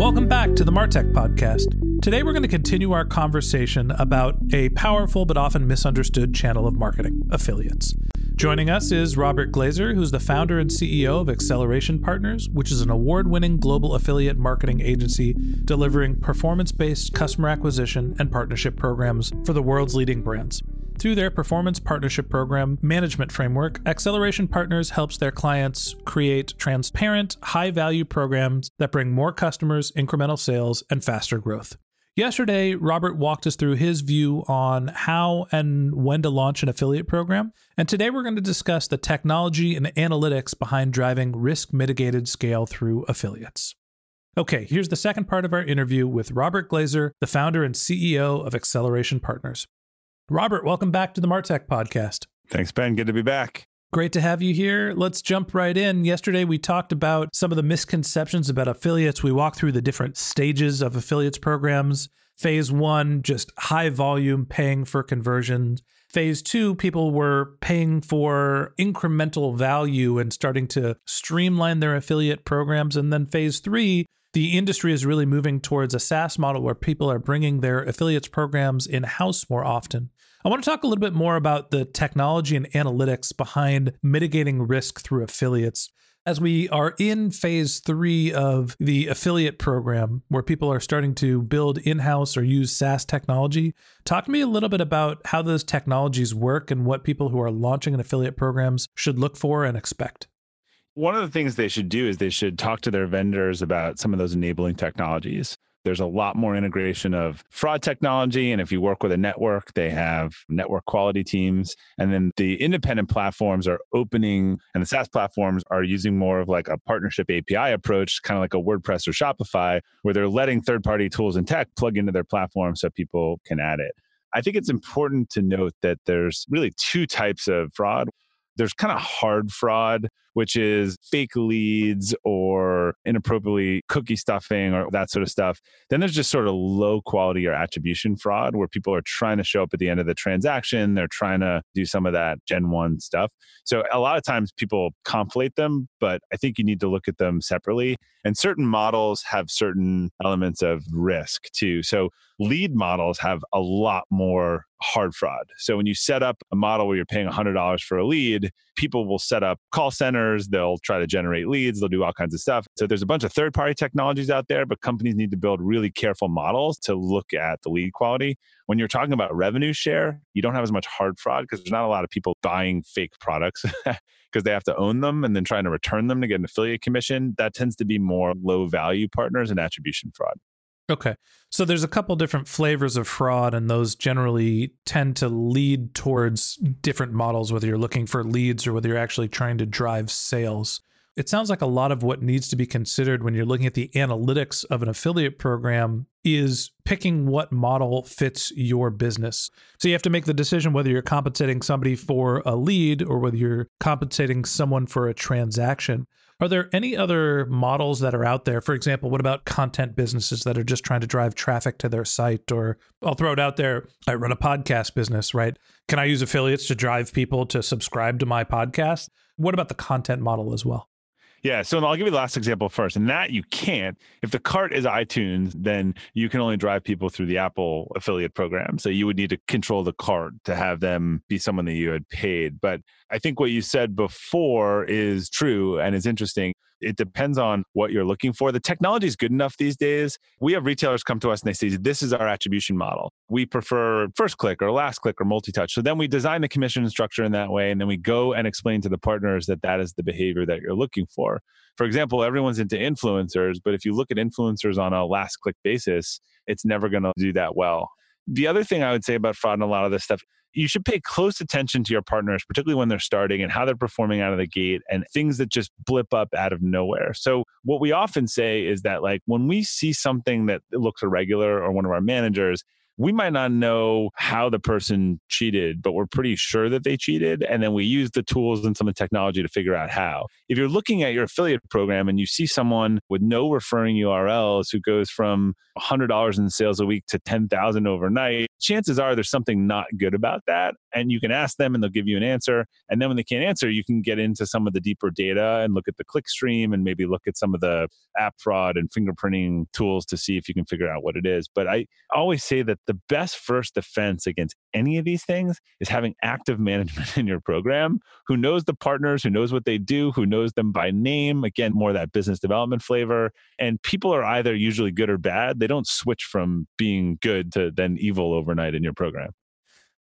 Welcome back to the Martech Podcast. Today, we're going to continue our conversation about a powerful but often misunderstood channel of marketing affiliates. Joining us is Robert Glazer, who's the founder and CEO of Acceleration Partners, which is an award winning global affiliate marketing agency delivering performance based customer acquisition and partnership programs for the world's leading brands. Through their performance partnership program management framework, Acceleration Partners helps their clients create transparent, high value programs that bring more customers, incremental sales, and faster growth. Yesterday, Robert walked us through his view on how and when to launch an affiliate program. And today, we're going to discuss the technology and analytics behind driving risk mitigated scale through affiliates. Okay, here's the second part of our interview with Robert Glazer, the founder and CEO of Acceleration Partners. Robert, welcome back to the Martech podcast. Thanks, Ben. Good to be back. Great to have you here. Let's jump right in. Yesterday, we talked about some of the misconceptions about affiliates. We walked through the different stages of affiliates programs. Phase one, just high volume, paying for conversions. Phase two, people were paying for incremental value and starting to streamline their affiliate programs. And then phase three, the industry is really moving towards a SaaS model where people are bringing their affiliates programs in house more often. I want to talk a little bit more about the technology and analytics behind mitigating risk through affiliates. As we are in phase three of the affiliate program, where people are starting to build in house or use SaaS technology, talk to me a little bit about how those technologies work and what people who are launching an affiliate programs should look for and expect. One of the things they should do is they should talk to their vendors about some of those enabling technologies. There's a lot more integration of fraud technology. And if you work with a network, they have network quality teams. And then the independent platforms are opening, and the SaaS platforms are using more of like a partnership API approach, kind of like a WordPress or Shopify, where they're letting third party tools and tech plug into their platform so people can add it. I think it's important to note that there's really two types of fraud. There's kind of hard fraud, which is fake leads or inappropriately cookie stuffing or that sort of stuff. Then there's just sort of low quality or attribution fraud where people are trying to show up at the end of the transaction. They're trying to do some of that Gen 1 stuff. So a lot of times people conflate them, but I think you need to look at them separately. And certain models have certain elements of risk too. So lead models have a lot more hard fraud. So when you set up a model where you're paying $100 for a lead, people will set up call centers, they'll try to generate leads, they'll do all kinds of stuff. So there's a bunch of third party technologies out there, but companies need to build really careful models to look at the lead quality. When you're talking about revenue share, you don't have as much hard fraud because there's not a lot of people buying fake products because they have to own them and then trying to return them to get an affiliate commission. That tends to be more low value partners and attribution fraud. Okay. So there's a couple different flavors of fraud, and those generally tend to lead towards different models, whether you're looking for leads or whether you're actually trying to drive sales. It sounds like a lot of what needs to be considered when you're looking at the analytics of an affiliate program is picking what model fits your business. So you have to make the decision whether you're compensating somebody for a lead or whether you're compensating someone for a transaction. Are there any other models that are out there? For example, what about content businesses that are just trying to drive traffic to their site? Or I'll throw it out there. I run a podcast business, right? Can I use affiliates to drive people to subscribe to my podcast? What about the content model as well? Yeah. So I'll give you the last example first. And that you can't. If the cart is iTunes, then you can only drive people through the Apple affiliate program. So you would need to control the cart to have them be someone that you had paid. But I think what you said before is true and is interesting. It depends on what you're looking for. The technology is good enough these days. We have retailers come to us and they say, This is our attribution model. We prefer first click or last click or multi touch. So then we design the commission structure in that way. And then we go and explain to the partners that that is the behavior that you're looking for. For example, everyone's into influencers, but if you look at influencers on a last click basis, it's never going to do that well. The other thing I would say about fraud and a lot of this stuff, you should pay close attention to your partners, particularly when they're starting and how they're performing out of the gate and things that just blip up out of nowhere. So, what we often say is that, like, when we see something that looks irregular or one of our managers, we might not know how the person cheated, but we're pretty sure that they cheated. And then we use the tools and some of the technology to figure out how. If you're looking at your affiliate program and you see someone with no referring URLs who goes from $100 in sales a week to 10,000 overnight, chances are there's something not good about that. And you can ask them and they'll give you an answer. And then when they can't answer, you can get into some of the deeper data and look at the click stream and maybe look at some of the app fraud and fingerprinting tools to see if you can figure out what it is. But I always say that the best first defense against any of these things is having active management in your program who knows the partners, who knows what they do, who knows them by name. Again, more that business development flavor. And people are either usually good or bad. They don't switch from being good to then evil overnight in your program.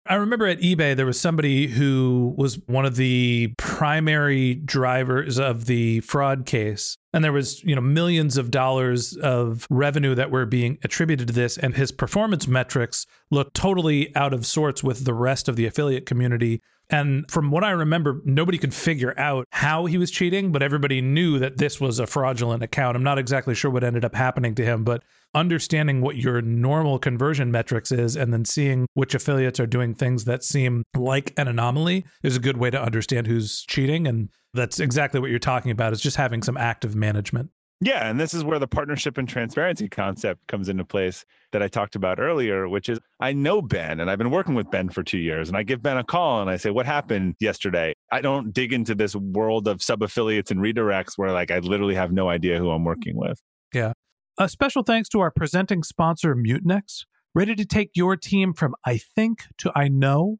I remember at eBay, there was somebody who was one of the primary drivers of the fraud case. And there was, you know, millions of dollars of revenue that were being attributed to this. And his performance metrics looked totally out of sorts with the rest of the affiliate community. And from what I remember, nobody could figure out how he was cheating, but everybody knew that this was a fraudulent account. I'm not exactly sure what ended up happening to him, but understanding what your normal conversion metrics is and then seeing which affiliates are doing things that seem like an anomaly is a good way to understand who's cheating. And that's exactly what you're talking about is just having some active management. Yeah, and this is where the partnership and transparency concept comes into place that I talked about earlier, which is I know Ben and I've been working with Ben for two years, and I give Ben a call and I say, What happened yesterday? I don't dig into this world of sub affiliates and redirects where like I literally have no idea who I'm working with. Yeah. A special thanks to our presenting sponsor, Mutinex. Ready to take your team from I think to I know?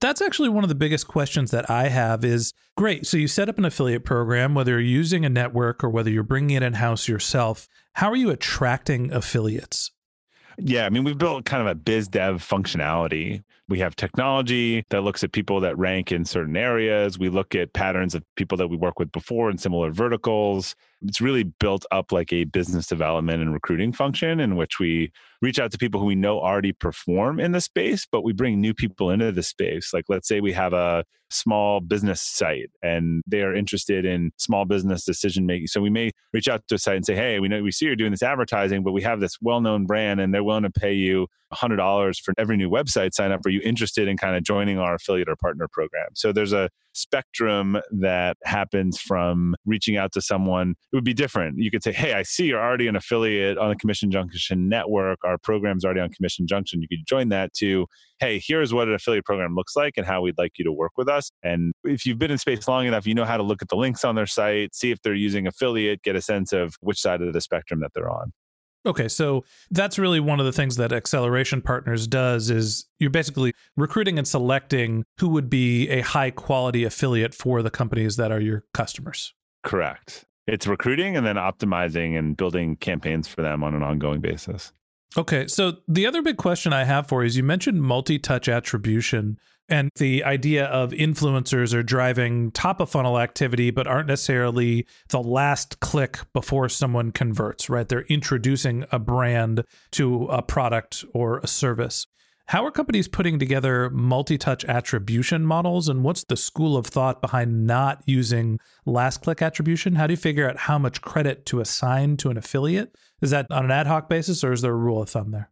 That's actually one of the biggest questions that I have is great. So you set up an affiliate program, whether you're using a network or whether you're bringing it in house yourself. How are you attracting affiliates? Yeah, I mean, we've built kind of a biz dev functionality. We have technology that looks at people that rank in certain areas. We look at patterns of people that we work with before in similar verticals. It's really built up like a business development and recruiting function in which we reach out to people who we know already perform in the space, but we bring new people into the space. Like, let's say we have a small business site and they are interested in small business decision making. So we may reach out to a site and say, Hey, we know we see you're doing this advertising, but we have this well known brand and they're willing to pay you $100 for every new website sign up. Are you interested in kind of joining our affiliate or partner program? So there's a spectrum that happens from reaching out to someone. It would be different. You could say, Hey, I see you're already an affiliate on the Commission Junction network. Our program's already on Commission Junction. You could join that to, Hey, here's what an affiliate program looks like and how we'd like you to work with us. And if you've been in space long enough, you know how to look at the links on their site, see if they're using affiliate, get a sense of which side of the spectrum that they're on. Okay, so that's really one of the things that Acceleration Partners does is you're basically recruiting and selecting who would be a high quality affiliate for the companies that are your customers. Correct. It's recruiting and then optimizing and building campaigns for them on an ongoing basis. Okay, so the other big question I have for you is you mentioned multi touch attribution and the idea of influencers are driving top of funnel activity, but aren't necessarily the last click before someone converts, right? They're introducing a brand to a product or a service. How are companies putting together multi touch attribution models? And what's the school of thought behind not using last click attribution? How do you figure out how much credit to assign to an affiliate? Is that on an ad hoc basis or is there a rule of thumb there?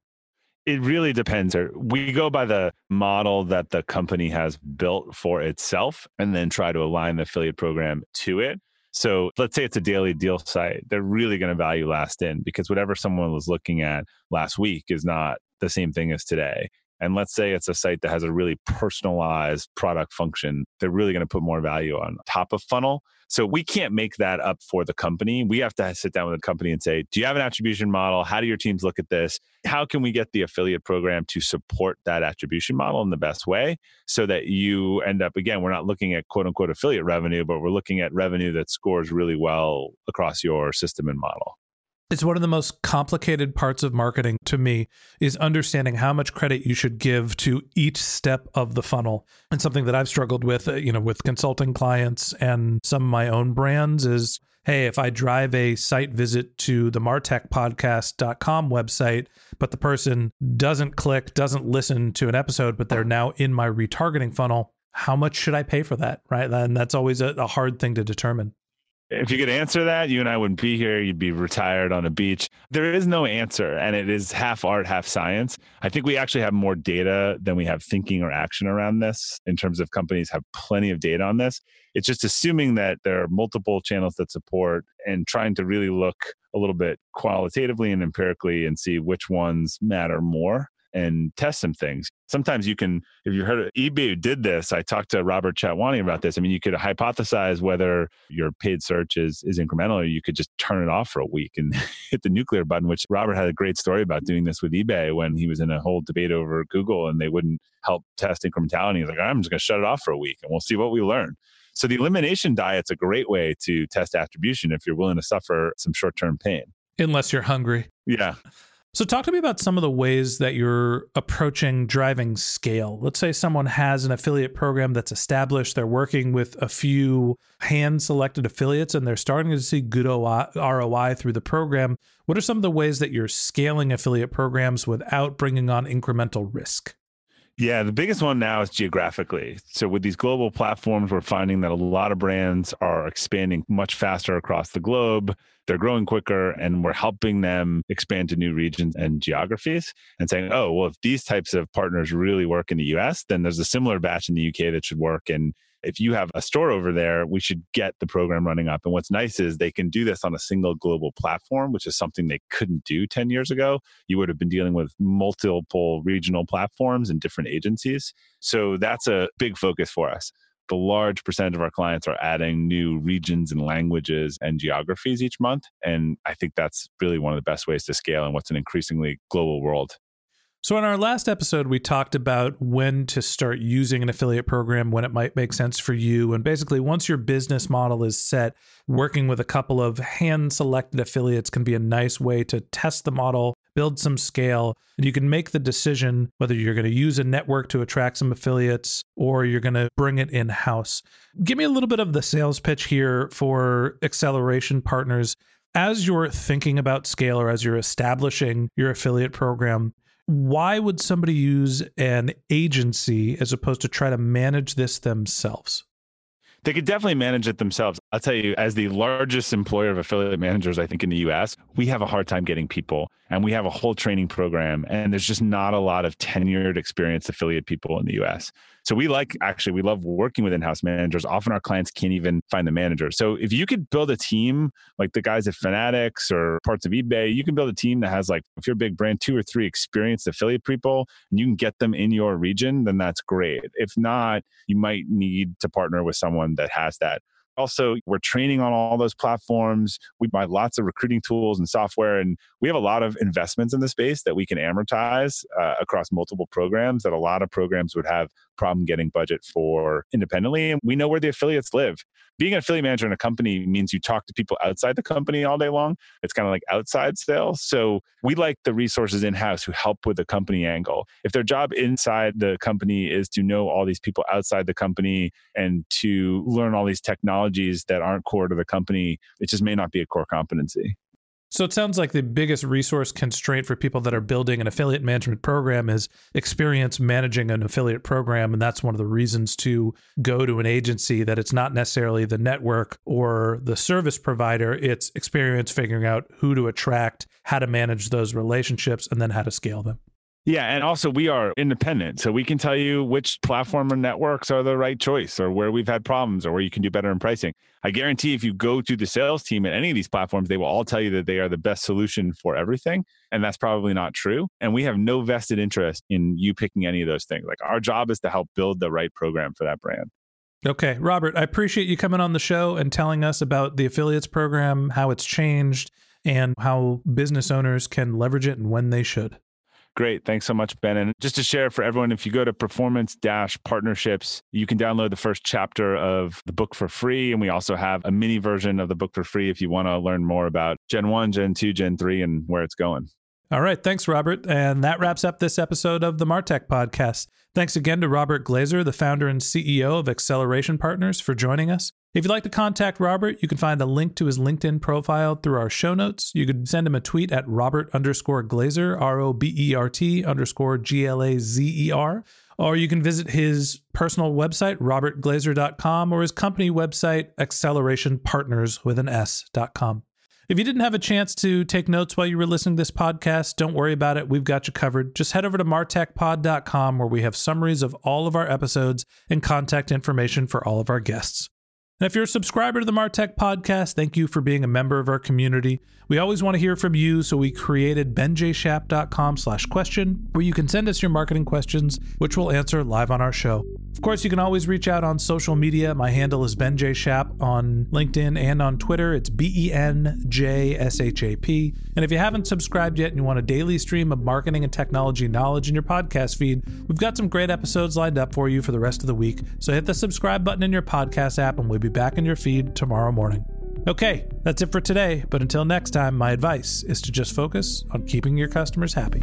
It really depends. We go by the model that the company has built for itself and then try to align the affiliate program to it. So let's say it's a daily deal site. They're really going to value last in because whatever someone was looking at last week is not the same thing as today. And let's say it's a site that has a really personalized product function, they're really going to put more value on top of funnel. So we can't make that up for the company. We have to sit down with the company and say, do you have an attribution model? How do your teams look at this? How can we get the affiliate program to support that attribution model in the best way so that you end up, again, we're not looking at quote unquote affiliate revenue, but we're looking at revenue that scores really well across your system and model. It's one of the most complicated parts of marketing to me is understanding how much credit you should give to each step of the funnel. And something that I've struggled with, uh, you know, with consulting clients and some of my own brands is hey, if I drive a site visit to the martechpodcast.com website, but the person doesn't click, doesn't listen to an episode, but they're now in my retargeting funnel, how much should I pay for that? Right. And that's always a, a hard thing to determine. If you could answer that, you and I wouldn't be here. You'd be retired on a beach. There is no answer, and it is half art, half science. I think we actually have more data than we have thinking or action around this in terms of companies have plenty of data on this. It's just assuming that there are multiple channels that support and trying to really look a little bit qualitatively and empirically and see which ones matter more and test some things. Sometimes you can, if you heard of, eBay did this, I talked to Robert Chatwani about this. I mean, you could hypothesize whether your paid search is, is incremental or you could just turn it off for a week and hit the nuclear button, which Robert had a great story about doing this with eBay when he was in a whole debate over Google and they wouldn't help test incrementality. He's like, I'm just going to shut it off for a week and we'll see what we learn. So the elimination diet's a great way to test attribution if you're willing to suffer some short term pain. Unless you're hungry. Yeah. So, talk to me about some of the ways that you're approaching driving scale. Let's say someone has an affiliate program that's established, they're working with a few hand selected affiliates, and they're starting to see good ROI through the program. What are some of the ways that you're scaling affiliate programs without bringing on incremental risk? Yeah, the biggest one now is geographically. So, with these global platforms, we're finding that a lot of brands are expanding much faster across the globe. They're growing quicker, and we're helping them expand to new regions and geographies and saying, oh, well, if these types of partners really work in the US, then there's a similar batch in the UK that should work in if you have a store over there, we should get the program running up. And what's nice is they can do this on a single global platform, which is something they couldn't do 10 years ago. You would have been dealing with multiple regional platforms and different agencies. So that's a big focus for us. The large percentage of our clients are adding new regions and languages and geographies each month. And I think that's really one of the best ways to scale in what's an increasingly global world. So, in our last episode, we talked about when to start using an affiliate program, when it might make sense for you. And basically, once your business model is set, working with a couple of hand selected affiliates can be a nice way to test the model build some scale, and you can make the decision whether you're going to use a network to attract some affiliates or you're going to bring it in house. Give me a little bit of the sales pitch here for acceleration partners. As you're thinking about scale or as you're establishing your affiliate program, why would somebody use an agency as opposed to try to manage this themselves? They could definitely manage it themselves. I'll tell you, as the largest employer of affiliate managers, I think in the US, we have a hard time getting people and we have a whole training program. And there's just not a lot of tenured, experienced affiliate people in the US. So we like actually we love working with in-house managers. Often our clients can't even find the manager. So if you could build a team like the guys at Fanatics or parts of eBay, you can build a team that has like if you're a big brand, two or three experienced affiliate people, and you can get them in your region, then that's great. If not, you might need to partner with someone that has that. Also, we're training on all those platforms. We buy lots of recruiting tools and software, and we have a lot of investments in the space that we can amortize uh, across multiple programs that a lot of programs would have problem getting budget for independently. And we know where the affiliates live. Being an affiliate manager in a company means you talk to people outside the company all day long. It's kind of like outside sales. So we like the resources in house who help with the company angle. If their job inside the company is to know all these people outside the company and to learn all these technologies that aren't core to the company, it just may not be a core competency. So it sounds like the biggest resource constraint for people that are building an affiliate management program is experience managing an affiliate program. And that's one of the reasons to go to an agency that it's not necessarily the network or the service provider, it's experience figuring out who to attract, how to manage those relationships, and then how to scale them. Yeah, and also we are independent, so we can tell you which platform or networks are the right choice, or where we've had problems, or where you can do better in pricing. I guarantee if you go to the sales team at any of these platforms, they will all tell you that they are the best solution for everything, and that's probably not true. And we have no vested interest in you picking any of those things. Like our job is to help build the right program for that brand. Okay, Robert, I appreciate you coming on the show and telling us about the affiliates program, how it's changed, and how business owners can leverage it and when they should. Great. Thanks so much, Ben. And just to share for everyone, if you go to performance dash partnerships, you can download the first chapter of the book for free. And we also have a mini version of the book for free if you want to learn more about Gen 1, Gen 2, Gen 3, and where it's going. All right. Thanks, Robert. And that wraps up this episode of the Martech podcast. Thanks again to Robert Glazer, the founder and CEO of Acceleration Partners, for joining us. If you'd like to contact Robert, you can find a link to his LinkedIn profile through our show notes. You could send him a tweet at Robert underscore Glazer, R O B E R T underscore G L A Z E R. Or you can visit his personal website, robertglazer.com, or his company website, accelerationpartners with an S.com. If you didn't have a chance to take notes while you were listening to this podcast, don't worry about it. We've got you covered. Just head over to martechpod.com where we have summaries of all of our episodes and contact information for all of our guests. And if you're a subscriber to the Martech podcast, thank you for being a member of our community. We always want to hear from you, so we created benjshap.com slash question, where you can send us your marketing questions, which we'll answer live on our show. Of course, you can always reach out on social media. My handle is benjshap on LinkedIn and on Twitter. It's B-E-N-J-S-H-A-P. And if you haven't subscribed yet and you want a daily stream of marketing and technology knowledge in your podcast feed, we've got some great episodes lined up for you for the rest of the week. So hit the subscribe button in your podcast app and we'll be back in your feed tomorrow morning. Okay, that's it for today, but until next time, my advice is to just focus on keeping your customers happy.